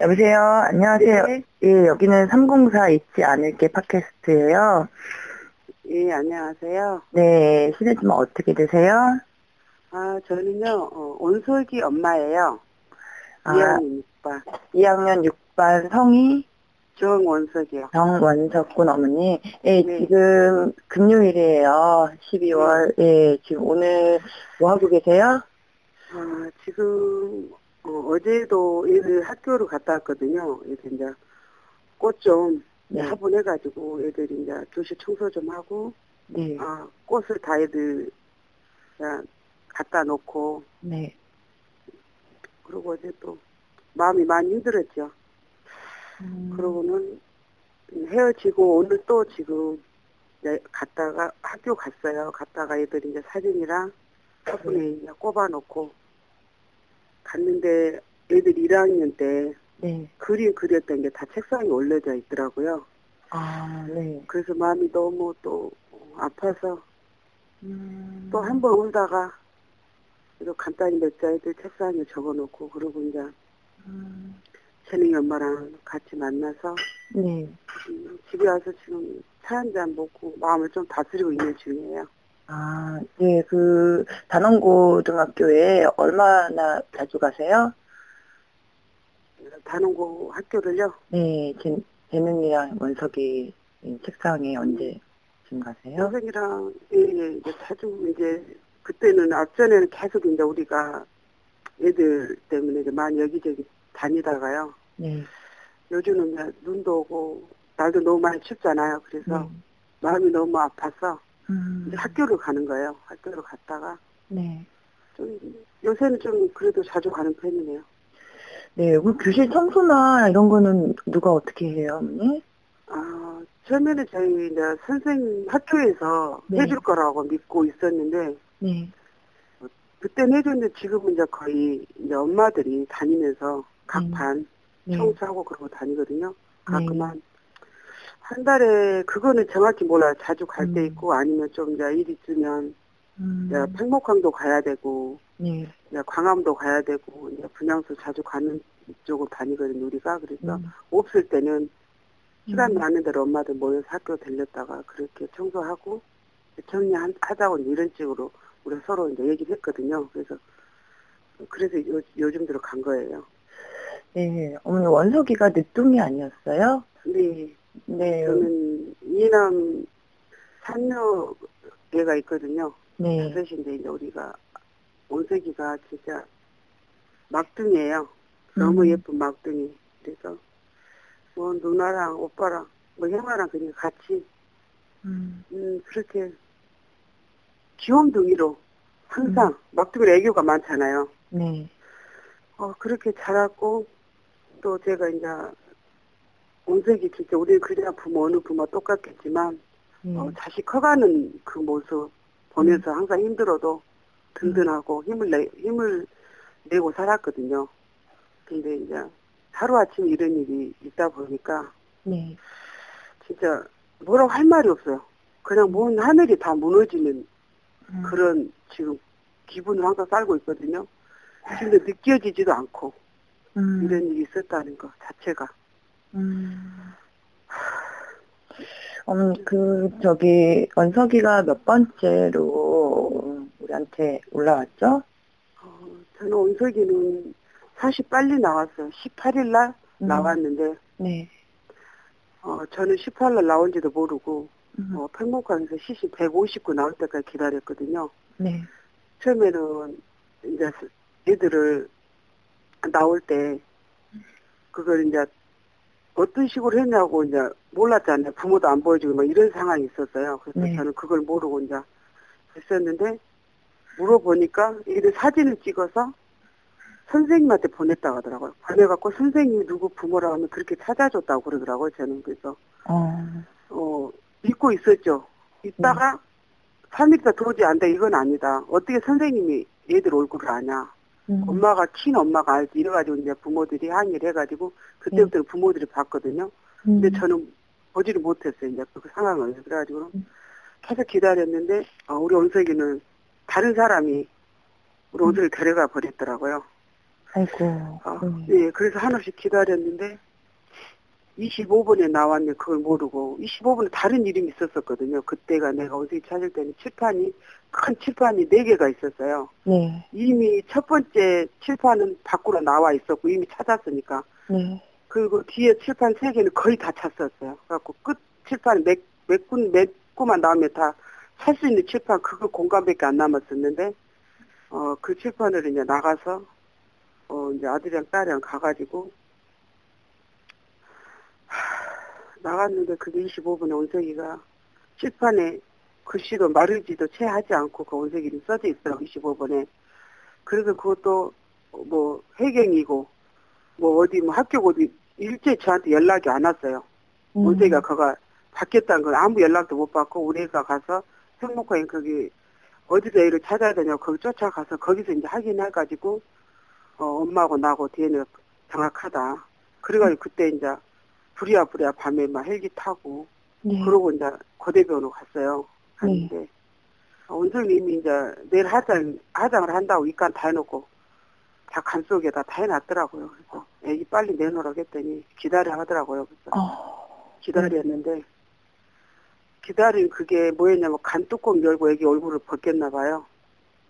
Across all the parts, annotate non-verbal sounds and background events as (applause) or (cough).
여보세요. 안녕하세요. 예, 여기는 304 잊지 않을게 팟캐스트예요. 예, 안녕하세요. 네, 실례지만 어떻게 되세요? 아, 저는요, 어, 온솔기 엄마예요. 아. 2학년 6반. 2학년 6반 성이 정원석이요. 정원석군 어머니. 예, 네. 지금 금요일이에요. 12월. 예, 지금 오늘 뭐 하고 계세요? 아, 지금, 어, 제도 애들 학교를 갔다 왔거든요. 애들 이제 꽃좀 네. 화분해가지고 애들이 이제 교실 청소 좀 하고, 네. 아, 꽃을 다 애들 갖다 놓고, 네. 그러고 어제 또 마음이 많이 힘들었죠. 음, 그러고는 헤어지고 오늘 또 지금 갔다가 학교 갔어요. 갔다가 애들이 이제 사진이랑 화분에 이제 꼽아놓고 갔는데 애들 1학년 때 네. 그림 그렸던 게 다 책상에 올려져 있더라고요. 아, 네. 그래서 마음이 너무 또 아파서 음, 또 한 번 울다가 그래도 간단히 몇자 애들 책상에 적어놓고 그러고 이제 음, 채능이 엄마랑 같이 만나서 네. 음, 집에 와서 지금 차 한 잔 먹고 마음을 좀 다스리고 있는 중이에요. 아, 네, 그, 단원고등학교에 얼마나 자주 가세요? 단원고 학교를요. 네, 제, 재능이랑 원석이 책상에 언제쯤 가세요? 선생이랑 예, 예, 이제 자주 이제 그때는 앞전에는 계속 이제 우리가 애들 때문에 이제 많이 여기저기 다니다가요. 네. 요즘은 이제 눈도 오고 날도 너무 많이 춥잖아요. 그래서 네. 마음이 너무 아파서 음, 학교를 가는 거예요. 학교를 갔다가 네. 좀 요새는 좀 그래도 자주 가는 편이네요. 네, 그 교실 청소나 이런 거는 누가 어떻게 해요, 어머니? 아, 처음에는 저희 이제 선생님 학교에서 네. 해줄 거라고 믿고 있었는데, 네. 그때는 해줬는데 지금은 이제 거의 이제 엄마들이 다니면서 각 음. 반 네. 청소하고 그러고 다니거든요. 가끔 네. 한, 한 달에, 그거는 정확히 몰라요. 자주 갈때 음. 있고 아니면 좀 이제 일 있으면, 음, 이제 팽목항도 가야 되고, 네. 이제 광암도 가야 되고, 이제 분양소 자주 가는 쪽으로 다니거든요, 우리가. 그래서 음, 없을 때는 시간 음. 나는 대로 엄마들 모여서 학교 들렸다가 그렇게 청소하고 정리하자고 이런 식으로 우리 서로 이제 얘기를 했거든요. 그래서 그래서 요, 요즘 들어 간 거예요. 네, 어머니 원석이가 늦둥이 아니었어요? 근데 네. 저는 이남 산녀 애가 있거든요. 네. 다섯인데 이제 우리가 온석이가 진짜 막둥이에요. 너무 음. 예쁜 막둥이. 그래서 뭐 누나랑 오빠랑 뭐 형아랑 그냥 같이 음, 음, 그렇게 귀염둥이로 항상 막둥이 애교가 많잖아요. 네. 어, 그렇게 자랐고 또 제가 이제 온색이 진짜 우리 그냥 부모 어느 부모 똑같겠지만 네. 어, 자식 커가는 그 모습 보면서 항상 힘들어도 든든하고 힘을 내 힘을 내고 살았거든요. 근데 이제 하루 아침 이런 일이 있다 보니까 네. 진짜 뭐라고 할 말이 없어요. 그냥 뭔 하늘이 다 무너지는 음, 그런 지금 기분을 항상 살고 있거든요. 근데 느껴지지도 않고 음, 이런 일이 있었다는 것 자체가 음. 어머니, 그, 저기, 원석이가 몇 번째로 우리한테 올라왔죠? 어, 저는 온석이는 사실 빨리 나왔어요. 18일 날 음. 나왔는데 네. 어, 저는 18일 날 나온지도 모르고 음, 어, 팽목강에서 시신 150구 나올 때까지 기다렸거든요. 네. 처음에는 이제 애들을 나올 때 그걸 이제 어떤 식으로 했냐고 이제 몰랐잖아요. 부모도 안 보여주고 막 이런 상황이 있었어요. 그래서 네. 저는 그걸 모르고 이제 했었는데 물어보니까 이들 사진을 찍어서 선생님한테 보냈다고 하더라고요. 보내갖고 선생님이 누구 부모라고 하면 그렇게 찾아줬다고 그러더라고요. 저는 그래서 어, 어, 이 믿고 있었죠. 있다가 3일 있다 도저히 안 돼. 이건 아니다. 어떻게 선생님이 얘들 얼굴을 아냐. 음. 엄마가 킨 엄마가 알지. 이래가지고 이제 부모들이 항의를 해가지고 그때부터 부모들이 봤거든요. 근데 음. 저는 보지를 못했어요. 이제 그 상황을. 그래가지고 음. 계속 기다렸는데 어, 우리 온석이는 다른 사람이 우리 음. 온석이를 데려가 버렸더라고요. 아이고. 어, 음. 예, 그래서 한없이 기다렸는데 25분에 나왔네 그걸 모르고 25분에 다른 이름이 있었었거든요. 그때가 내가 온석이 찾을 때는 칠판이 큰 칠판이 4개가 있었어요. 네. 이미 첫 번째 칠판은 밖으로 나와 있었고 이미 찾았으니까 네. 그리고 뒤에 칠판 세 개는 거의 다 찼었어요. 그래갖고 끝 칠판 몇, 몇 군, 몇 구만 나오면 다 살 수 있는 칠판 그거 공간밖에 안 남았었는데, 어, 그 칠판을 이제 나가서, 어, 이제 아들이랑 딸이랑 가가지고, 하, 나갔는데 그게 25분에 온석이가 칠판에 글씨도 마르지도 채 하지 않고 그 온석이는 써져 있더라고, 25분에. 그래서 그것도 뭐 해경이고, 뭐 어디 뭐 학교 어디 일제 저한테 연락이 안 왔어요. 음. 온세가 그가 받겠다는 걸 아무 연락도 못 받고 우리가 가서 행복하인 거기 어디서 애를 찾아야 되냐고 거기 쫓아가서 거기서 이제 확인해가지고 어, 엄마하고 나하고 뒤에는 정확하다. 그래가지고 그때 이제 부랴부랴 밤에 막 헬기 타고 네. 그러고 이제 고대병원으로 갔어요. 갔는데 원장님이 이제 내일 하장 하장을 한다고 입간 다 해놓고 다 간 속에다 다 해놨더라고요. 그래서 애기 빨리 내놓으라고 했더니 기다려 하더라고요. 그래서 어. 기다렸는데 기다린 그게 뭐였냐면 간 뚜껑 열고 애기 얼굴을 벗겼나 봐요.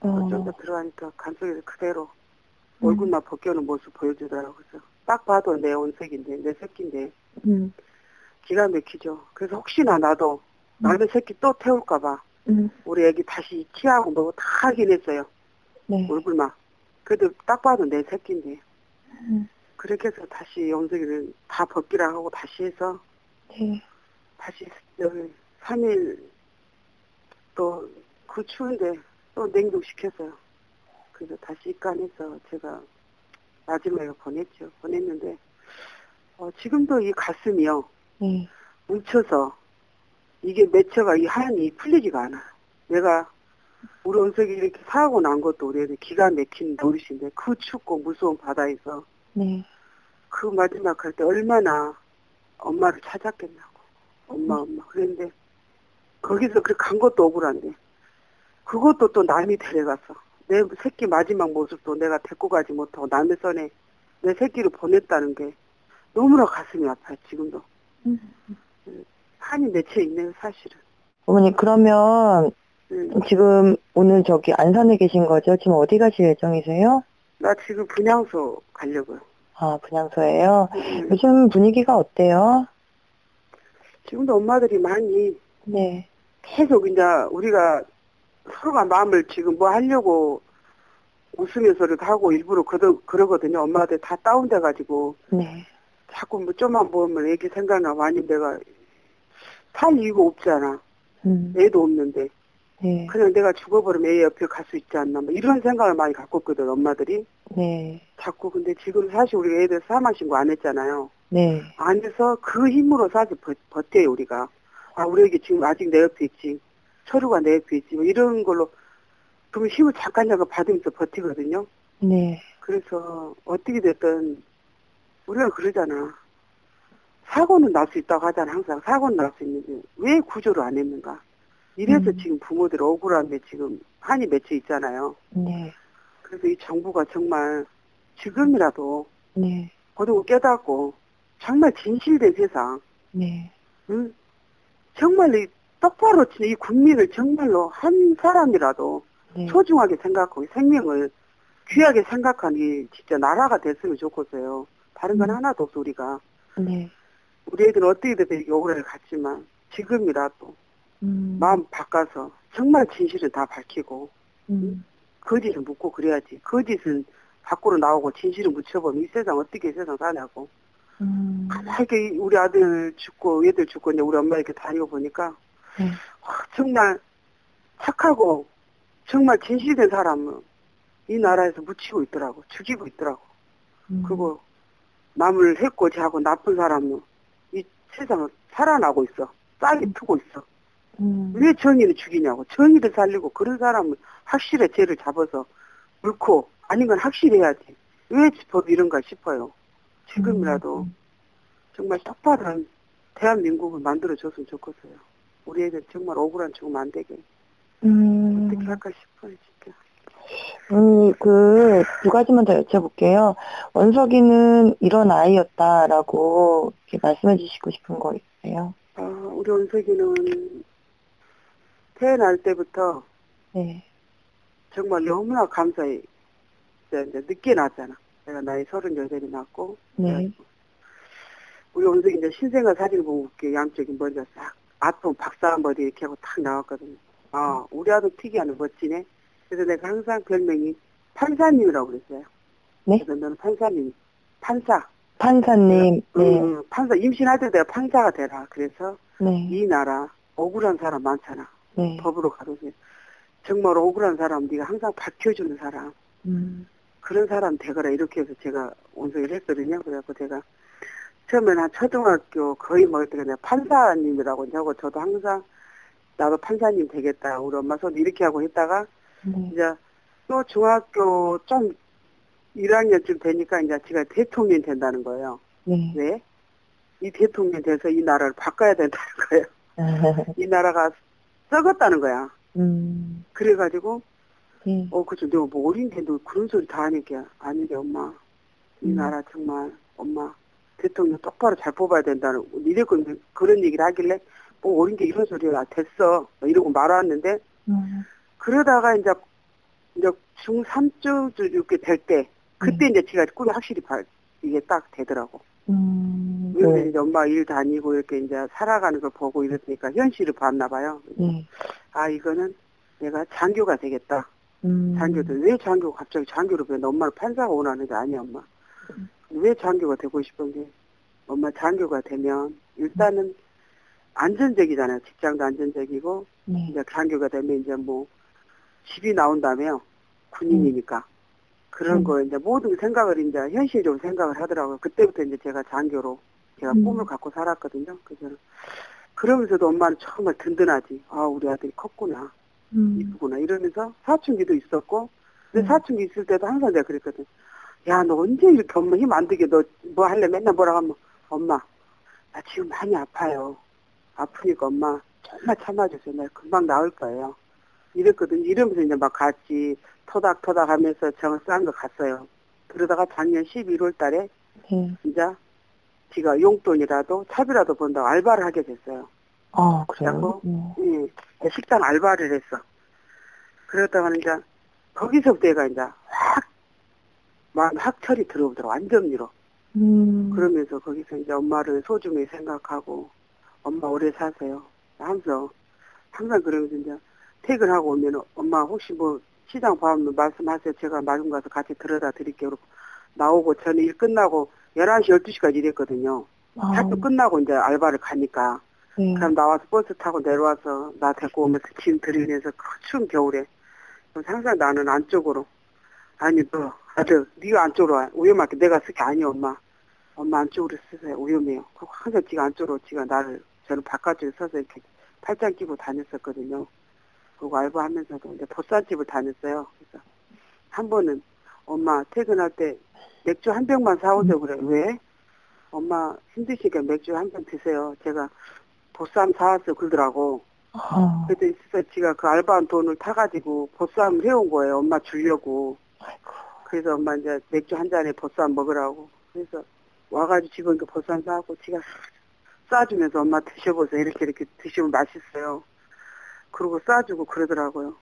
어. 좀더 들어가니까 간 속에서 그대로 음. 얼굴만 벗겨놓은 모습 보여주더라고요. 그래서 딱 봐도 내 온색인데 내 새끼인데 음. 기가 막히죠. 그래서 혹시나 나도 남의 새끼 또 태울까봐 음. 우리 애기 다시 키하고 뭐고 다 확인했어요. 네. 얼굴만. 그래도 딱 봐도 내 새끼인데. 음. 그렇게 해서 다시 영석이를 다 벗기라 하고 다시 해서 네. 다시 여기 3일 또 그 추운데 또 냉동시켰어요. 그래서 다시 입간해서 제가 마지막에 보냈죠. 보냈는데 어, 지금도 이 가슴이요. 네. 뭉쳐서 이게 매처가 이 한이 풀리지가 않아. 내가 우리 원석이 이렇게 사고 난 것도 우리 애들 기가 막힌 노릇인데 그 춥고 무서운 바다에서 네. 그 마지막 할 때 얼마나 엄마를 찾았겠냐고. 엄마, 엄마. 그랬는데, 거기서 그렇게 간 것도 억울한데, 그것도 또 남이 데려가서, 내 새끼 마지막 모습도 내가 데리고 가지 못하고 남의 손에 내 새끼를 보냈다는 게 너무나 가슴이 아파요, 지금도. 음. 한이 맺혀 있네요, 사실은. 어머니 그러면 음, 지금 오늘 저기 안산에 계신 거죠? 지금 어디 가실 예정이세요? 나 지금 분향소 가려고요. 아 분향소예요. 음, 요즘 분위기가 어때요? 지금도 엄마들이 많이 네. 계속 이제 우리가 서로가 마음을 지금 뭐 하려고 웃으면서도 하고 일부러 그러, 그러거든요. 엄마들 다 다운돼가지고 네. 자꾸 뭐 좀만 보면 애기 생각나고 아니 내가 살 이유가 없잖아. 음. 애도 없는데 네. 그냥 내가 죽어버리면 애 옆에 갈 수 있지 않나 뭐 이런 생각을 많이 갖고 있거든 엄마들이 네. 자꾸 근데 지금 사실 우리가 애들 사망 신고 안 했잖아요. 네. 안 해서 그 힘으로 사실 버, 버텨요 우리가. 아 우리 애기 지금 아직 내 옆에 있지. 서류가 내 옆에 있지. 뭐 이런 걸로 그러면 힘을 잠깐이라도 받으면서 버티거든요. 네. 그래서 어떻게 됐든 우리가 그러잖아. 사고는 날 수 있다고 하잖아 항상 사고는 날 수 있는데 왜 구조를 안 했는가. 이래서 음. 지금 부모들 억울한데 지금 한이 맺혀 있잖아요. 네. 그래서 이 정부가 정말 지금이라도 네. 거두고 깨닫고 정말 진실된 세상 네. 응? 정말 이 똑바로 이 국민을 정말로 한 사람이라도 네. 소중하게 생각하고 이 생명을 귀하게 생각하는 이 진짜 나라가 됐으면 좋겠어요. 다른 건 음. 하나도 없어 우리가. 네. 우리 애들은 어떻게 이렇게 억울을 갔지만 지금이라도 음. 마음 바꿔서 정말 진실은 다 밝히고 음. 거짓은 묻고 그래야지. 거짓은 밖으로 나오고 진실을 묻혀보면 이 세상 어떻게 이 세상 사냐고. 음. 가만히 우리 아들 죽고 얘들 죽고 이제 우리 엄마 이렇게 다니고 보니까 네. 와, 정말 착하고 정말 진실된 사람은 이 나라에서 묻히고 있더라고 죽이고 있더라고 음. 그리고 남을 했고 제하고 나쁜 사람은 이 세상을 살아나고 있어 싹이 트고 있어 음. 왜 정의를 죽이냐고. 정의를 살리고 그런 사람은 확실히 죄를 잡아서 물고 아닌 건 확실해야지. 왜 법 이런가 싶어요. 지금이라도 음. 정말 똑바른 대한민국을 만들어줬으면 좋겠어요. 우리 애들 정말 억울한 죽음 안 되게 음. 어떻게 할까 싶어요. 음, 그, 두 가지만 더 여쭤볼게요. 원석이는 이런 아이였다라고 이렇게 말씀해 주시고 싶은 거 있으세요? 아, 우리 원석이는 태어날 때부터 네. 정말 너무나 감사히 이제, 늦게 낳았잖아. 내가 나이 서른 여덟이 낳고 네. 우리 원석이 이제 신생아 사진 보고 웃게 양쪽이 머리가 싹 아픈 박사 머리 이렇게 하고 탁 나왔거든요. 아 우리 아들 특이하네 멋지네. 그래서 내가 항상 별명이 판사님이라고 그랬어요. 네? 그래서 너는 판사님, 판사. 판사님, 네. 응, 판사 임신할 때 내가 판사가 되라. 그래서 네. 이 나라 억울한 사람 많잖아. 네. 법으로 가로세. 정말 억울한 사람, 네가 항상 밝혀주는 사람. 음. 그런 사람 되거라 이렇게 해서 제가 원소를 했거든요. 그래갖고 제가 처음에는 한 초등학교 거의 먹을 때가 내가 판사님이라고 하고 저도 항상 나도 판사님 되겠다. 우리 엄마 손 이렇게 하고 했다가 네. 이제 또 중학교 좀 1학년쯤 되니까 이제 제가 대통령이 된다는 거예요. 네. 왜? 이 대통령 돼서 이 나라를 바꿔야 된다는 (laughs) 거예요. (laughs) 이 나라가 썩었다는 거야. 음. 그래가지고 네. 어, 그죠. 내가 뭐 어린데 너 그런 소리 다 하니까. 아니게, 엄마. 이 음. 나라 정말, 엄마. 대통령 똑바로 잘 뽑아야 된다는, 이랬고, 그런 얘기를 하길래, 뭐 어린데 이런 소리가 됐어. 뭐 이러고 말았는데, 음. 그러다가 이제, 이제 중3쯤 이렇게 될 때, 그때 음. 이제 제가 꿈이 확실히 발, 이게 딱 되더라고. 음. 네. 이제 엄마 일 다니고 이렇게 이제 살아가는 걸 보고 이랬으니까 현실을 봤나 봐요. 네. 아, 이거는 내가 장교가 되겠다. 음. 장교들 왜 장교가 갑자기 장교로 변해? 엄마는 판사가 원하는 게 아니야 엄마. 왜 장교가 되고 싶은 게 엄마 장교가 되면 일단은 안전적이잖아요. 직장도 안전적이고 네. 이제 장교가 되면 이제 뭐 집이 나온다며요. 군인이니까 그런 음. 거 이제 모든 생각을 이제 현실적으로 생각을 하더라고요. 그때부터 이제 제가 장교로 제가 음. 꿈을 갖고 살았거든요. 그래서 그러면서도 엄마는 정말 든든하지. 아 우리 아들이 컸구나. 음. 이쁘구나 이러면서 사춘기도 있었고 근데 음. 사춘기 있을 때도 항상 내가 그랬거든 야 너 언제 이렇게 엄마 힘 안 들게 너 뭐 할래 맨날 뭐라 하면 엄마 나 지금 많이 아파요 아프니까 엄마 조금만 참아주세요 내가 금방 나을 거예요 이랬거든 이러면서 이제 막 같이 토닥토닥 하면서 정을 싼 거 갔어요 그러다가 작년 11월 달에 네. 진짜 지가 용돈이라도 차비라도 번다고 알바를 하게 됐어요 아, 그래요? 네. 예, 식당 알바를 했어. 그러다가는 이제, 거기서부터 얘가 이제 확, 마음 확철이 들어오더라고, 완전리로. 음. 그러면서 거기서 이제 엄마를 소중히 생각하고, 엄마 오래 사세요. 하면서, 항상 그러면서 이제, 퇴근하고 오면 엄마 혹시 뭐, 시장 봐면 말씀하세요. 제가 마중 가서 같이 들여다 드릴게요. 나오고 저는 일 끝나고 11시, 12시까지 일했거든요. 아, 학교 끝나고 이제 알바를 가니까. 네. 그럼 나와서 버스 타고 내려와서 나 데리고 오면서 짐 들이면서 그 추운 겨울에 항상 나는 안쪽으로 아니 너 아들 네가 안쪽으로 와 위험하게 내가 쓰기 아니야 엄마 엄마 안쪽으로 쓰세요 위험해요 항상 지가 안쪽으로 지가 나를 저는 바깥쪽에 서서 이렇게 팔짱 끼고 다녔었거든요 그리고 알바하면서도 이제 보쌈집을 다녔어요 그래서 한 번은 엄마 퇴근할 때 맥주 한 병만 사오세요 그래 왜 엄마 힘드시니까 맥주 한 병 드세요 제가 보쌈 사왔어 그러더라고. 아, 그래서 진짜 지가 그 알바한 돈을 타가지고 보쌈 해온 거예요. 엄마 주려고. 그래서 엄마 이제 맥주 한 잔에 보쌈 먹으라고. 그래서 와가지고 집은 그 보쌈 사고 지가 싸주면서 엄마 드셔보세요. 이렇게 이렇게 드시면 맛있어요. 그러고 싸주고 그러더라고요.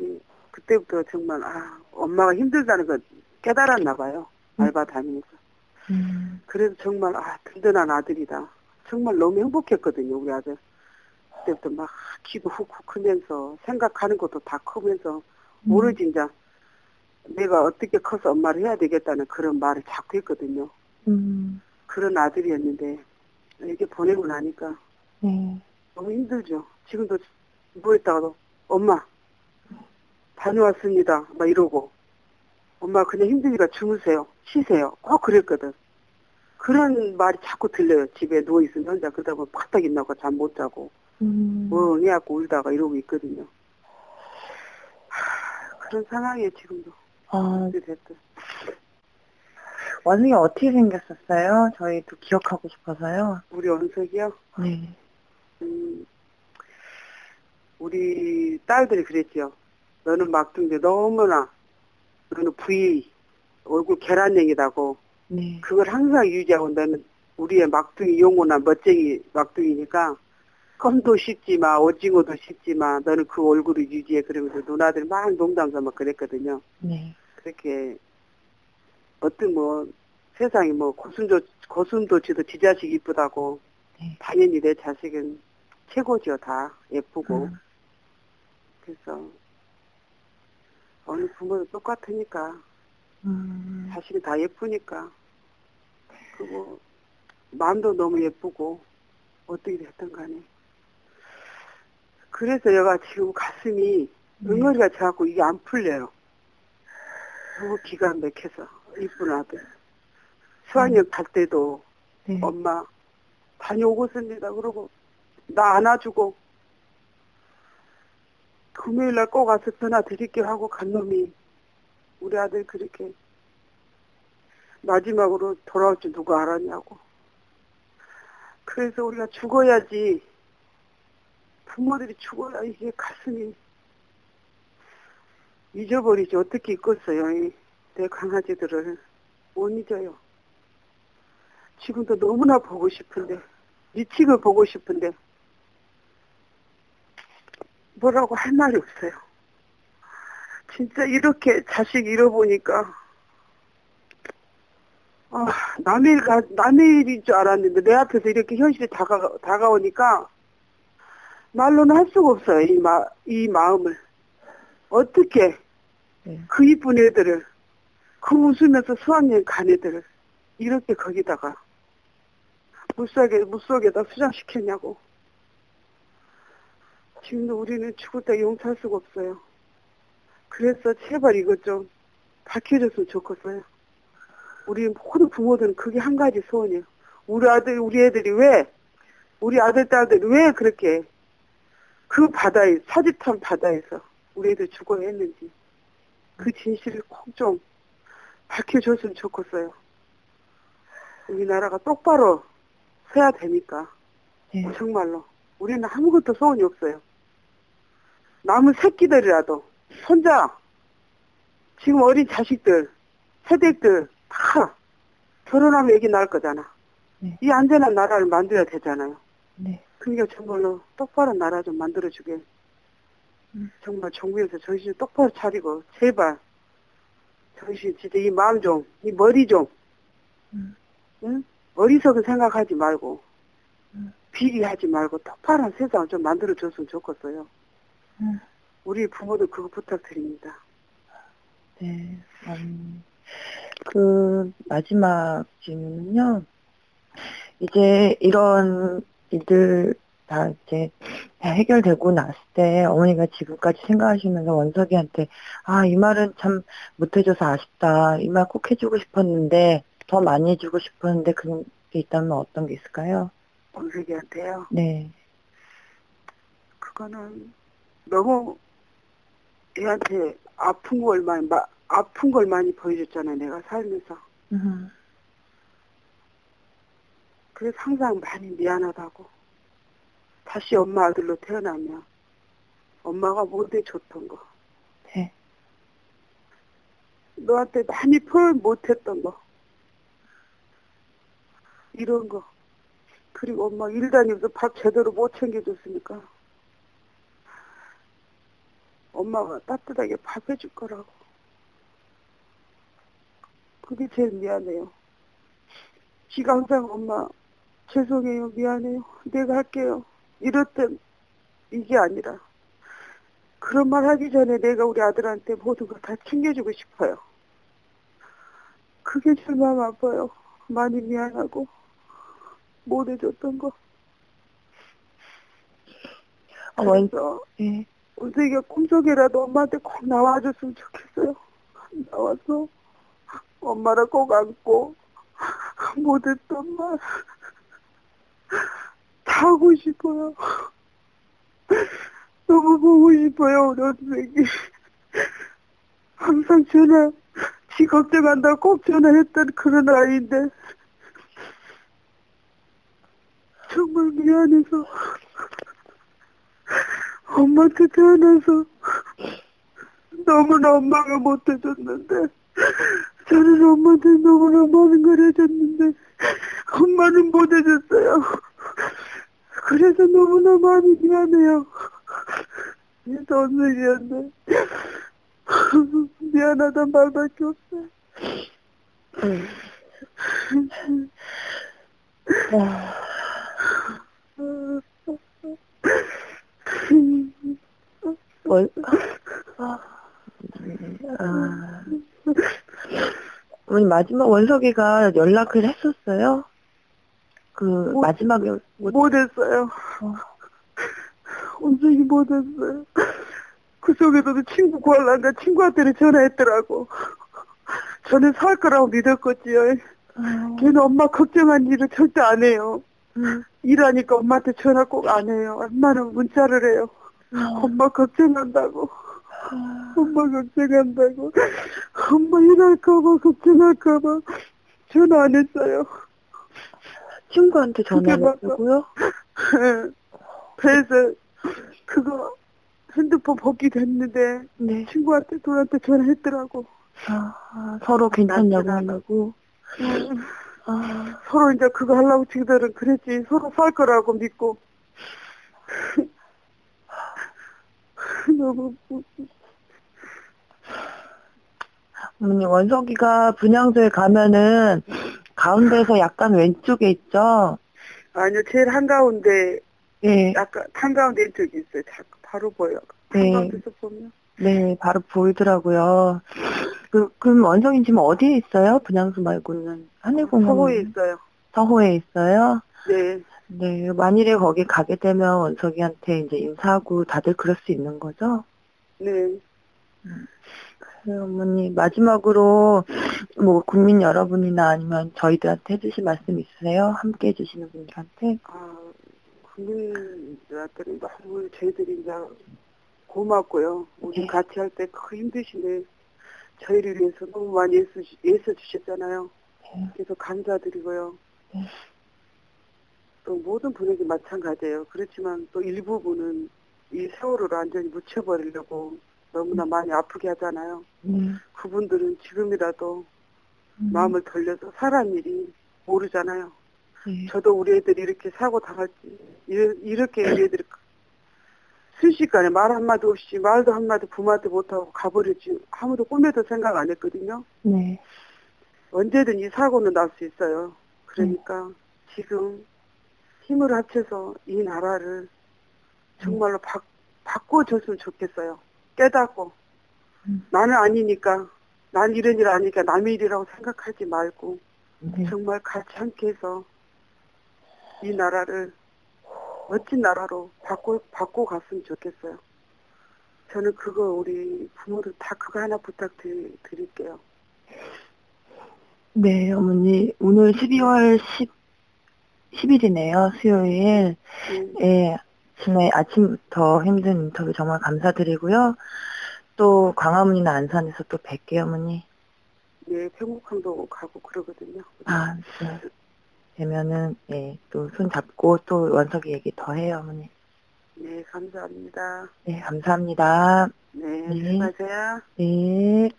이, 그때부터 정말 아 엄마가 힘들다는 걸 깨달았나 봐요. 알바 다니면서. 음. 그래서 정말 아 든든한 아들이다. 정말 너무 행복했거든요, 우리 아들. 그때부터 막 키도 훅훅 크면서 생각하는 것도 다 크면서 모르지 이제 내가 어떻게 커서 엄마를 해야 되겠다는 그런 말을 자꾸 했거든요. 음. 그런 아들이었는데 이렇게 보내고 나니까 네. 너무 힘들죠. 지금도 뭐 했다가도 엄마 다녀왔습니다. 막 이러고 엄마 그냥 힘드니까 주무세요. 쉬세요. 꼭 그랬거든. 그런 말이 자꾸 들려요. 집에 누워있으면 혼자 그러다 보면 팍딱 있나고 잠 못 자고 음. 멍 해갖고 울다가 이러고 있거든요. 하, 그런 상황이에요, 지금도. 아, 됐든. 원숭이 어떻게 생겼었어요? 저희도 기억하고 싶어서요. 우리 원석이요? 네. 음, 우리 딸들이 그랬죠. 너는 막둥이 너무나, 너는 부위, 얼굴 계란냉이다고. 네. 그걸 항상 유지하고 너는 우리의 막둥이 용호나 멋쟁이 막둥이니까 껌도 씹지 마, 오징어도 씹지 마, 너는 그 얼굴을 유지해. 그러면서 누나들 막 농담 삼아 그랬거든요. 네. 그렇게 어떤 뭐 세상에 뭐 고순도 고순도치도 지 자식 이쁘다고 네. 당연히 내 자식은 최고죠 다 예쁘고 음. 그래서 어느 부모도 똑같으니까 음. 자식이 다 예쁘니까 그리고 마음도 너무 예쁘고 어떻게 됐든 간에 그래서 얘가 지금 가슴이 네. 응어리가 자꾸 이게 안 풀려요. 너무 기가 막혀서 이쁜 아들. 수학여행 갈 때도 네. 엄마 다녀오겠습니다. 그러고 나 안아주고 금요일 날 꼭 와서 전화 드릴게요 하고 간 놈이 우리 아들 그렇게 마지막으로 돌아올 줄 누가 알았냐고. 그래서 우리가 죽어야지. 부모들이 죽어야 이게 가슴이 잊어버리지. 어떻게 잊겠어요 이내 강아지들을. 못 잊어요. 지금도 너무나 보고 싶은데 미치고 보고 싶은데 뭐라고 할 말이 없어요 진짜 이렇게 자식 잃어보니까 아, 남의 일, 가- 남의 일인 줄 알았는데 내 앞에서 이렇게 현실이 다가, 다가오니까 말로는 할 수가 없어요. 이 마, 이 마음을. 어떻게 네. 그 이쁜 애들을, 그 웃으면서 수학여행 간 애들을 이렇게 거기다가 물속에, 물속에다 수장시켰냐고. 지금도 우리는 죽을 때 용서할 수가 없어요. 그래서 제발 이것 좀 밝혀줬으면 좋겠어요. 우리 모든 부모들은 그게 한 가지 소원이에요. 우리 아들, 우리 애들이 왜, 우리 아들, 딸들이 왜 그렇게 그 바다에, 사지탄 바다에서 우리 애들 죽어야 했는지 그 진실을 꼭 좀 밝혀줬으면 좋겠어요. 우리나라가 똑바로 서야 되니까. 네. 정말로. 우리는 아무것도 소원이 없어요. 남은 새끼들이라도, 손자, 지금 어린 자식들, 세대들 다 결혼하면 애기 낳을 거잖아. 네. 이 안전한 나라를 만들어야 되잖아요. 네. 그러니까 정말로 똑바로 나라 좀 만들어주게. 음. 정말 정부에서 정신 똑바로 차리고 제발 정신 진짜 이 마음 좀, 이 머리 좀, 음. 응? 어리석은 생각하지 말고 음. 비리하지 말고 똑바른 세상 좀 만들어줬으면 좋겠어요. 음. 우리 부모들 그거 부탁드립니다. 네. 음, 그 마지막 질문은요. 이제 이런 일들 다 이제 다 해결되고 났을 때 어머니가 지금까지 생각하시면서 원석이한테 아, 이 말은 참 못해줘서 아쉽다. 이 말 꼭 해주고 싶었는데 더 많이 해주고 싶었는데 그런 게 있다면 어떤 게 있을까요? 원석이한테요. 네. 그거는 너무 애한테 아픈 걸 많이 마- 아픈 걸 많이 보여줬잖아요. 내가 살면서. 음, 그래서 항상 많이 미안하다고. 다시 엄마 아들로 태어나면 엄마가 못해 줬던 거. 네. 너한테 많이 표현 못했던 거. 이런 거. 그리고 엄마 일 다니면서 밥 제대로 못 챙겨줬으니까 엄마가 따뜻하게 밥 해줄 거라고. 그게 제일 미안해요. 지가 항상 엄마 죄송해요 미안해요 내가 할게요 이랬던 이게 아니라 그런 말 하기 전에 내가 우리 아들한테 모든 걸 다 챙겨주고 싶어요. 그게 제일 마음 아파요. 많이 미안하고 못 해줬던 거. 어, 원, 그래서 네. 원석이가 꿈속에라도 엄마한테 꼭 나와줬으면 좋겠어요. 나와서 엄마를 꼭 안고 못했던 말 다 하고 싶어요. 너무 보고 싶어요, 우리 원석이. 항상 전화, 지 걱정한다고 꼭 전화했던 그런 아이인데. 정말 미안해서. 엄마한테 태어나서 너무나 엄마가 못해줬는데 저는 엄마한테 너무나 많은 걸 해줬는데 엄마는 못해줬어요. 그래서 너무나 많이 미안해요. 그래서 언니한테 미안하단 말밖에 없어요. 원, 아, 아, 어머니 마지막 원석이가 연락을 했었어요? 그 뭐- 마지막에 뭐- 못했어요. 온전히 못했어요. 그 속에서도 친구 구하려니까 친구한테는 전화했더라고. 저는 살 거라고 믿었거지요. 아, 걔는 엄마 걱정한 일을 절대 안 해요. 음, 일하니까 엄마한테 전화 꼭 안 해요. 엄마는 문자를 해요. 엄마 걱정한다고. 엄마 걱정한다고. 엄마 일할까봐 걱정할까봐 전화 안 했어요. 친구한테 전화 그게 맞아. 했고요. 그래서 그거 핸드폰 복귀됐는데 네. 친구한테 둘한테 전화했더라고. 아, 아, 서로 괜찮냐고 하려고. 아, 서로 이제 그거 하려고 지들은 그랬지. 서로 살 거라고 믿고. (laughs) 너무 어머니 원석이가 분양소에 가면은 가운데서 약간 왼쪽에 있죠. 아니요 제일 한가운데 네, 약간 한가운데 쪽이 있어요. 자, 바로 보여. 네. 한가운데서 보면 네, 바로 보이더라고요. 그, 그럼 원석이 지금 어디에 있어요? 분양소 말고는 하늘공원. 서호에 있어요. 서호에 있어요. 네. 네, 만일에 거기 가게 되면 원석이한테 이제 인사하고 다들 그럴 수 있는 거죠? 네. 네, 어머니 마지막으로 뭐 국민 여러분이나 아니면 저희들한테 해주실 말씀 있으세요? 함께 해주시는 분들한테? 아, 국민들한테는 너무 저희들이 이제 고맙고요. 우리 네. 같이 할 때 그 힘드신데 저희를 위해서 너무 많이 애써, 애써 주셨잖아요. 네. 그래서 감사드리고요. 네. 또 모든 분에게 마찬가지예요. 그렇지만 또 일부분은 이 세월을 완전히 묻혀버리려고 너무나 많이 아프게 하잖아요. 네. 그분들은 지금이라도 음, 마음을 돌려서 살한 일이 모르잖아요. 네. 저도 우리 애들이 이렇게 사고 당할지 이렇게 우리 애들이 순식간에 말 한마디 없이 말도 한마디 부모한테 못하고 가버리지 아무도 꿈에도 생각 안 했거든요. 네. 언제든 이 사고는 날 수 있어요. 그러니까 지금 힘을 합쳐서 이 나라를 정말로 바, 바꿔줬으면 좋겠어요. 깨닫고 음. 나는 아니니까 난 이런 일 아니니까 남의 일이라고 생각하지 말고 네. 정말 같이 함께 해서 이 나라를 멋진 나라로 바꿔 바꿔 갔으면 좋겠어요. 저는 그거 우리 부모들 다 그거 하나 부탁드릴게요. 네, 어머니 오늘 12월 10, 10일이네요. 수요일. 네, 예, 지난 아침부터 힘든 인터뷰 정말 감사드리고요. 또 광화문이나 안산에서 또 뵐게요, 어머니. 네, 평곡항도 가고 그러거든요. 아, 네. 되면은 예, 또 손 잡고 또 원석이 얘기 더 해요, 어머니. 네, 감사합니다. 네, 감사합니다. 네, 네. 수고하세요. 네.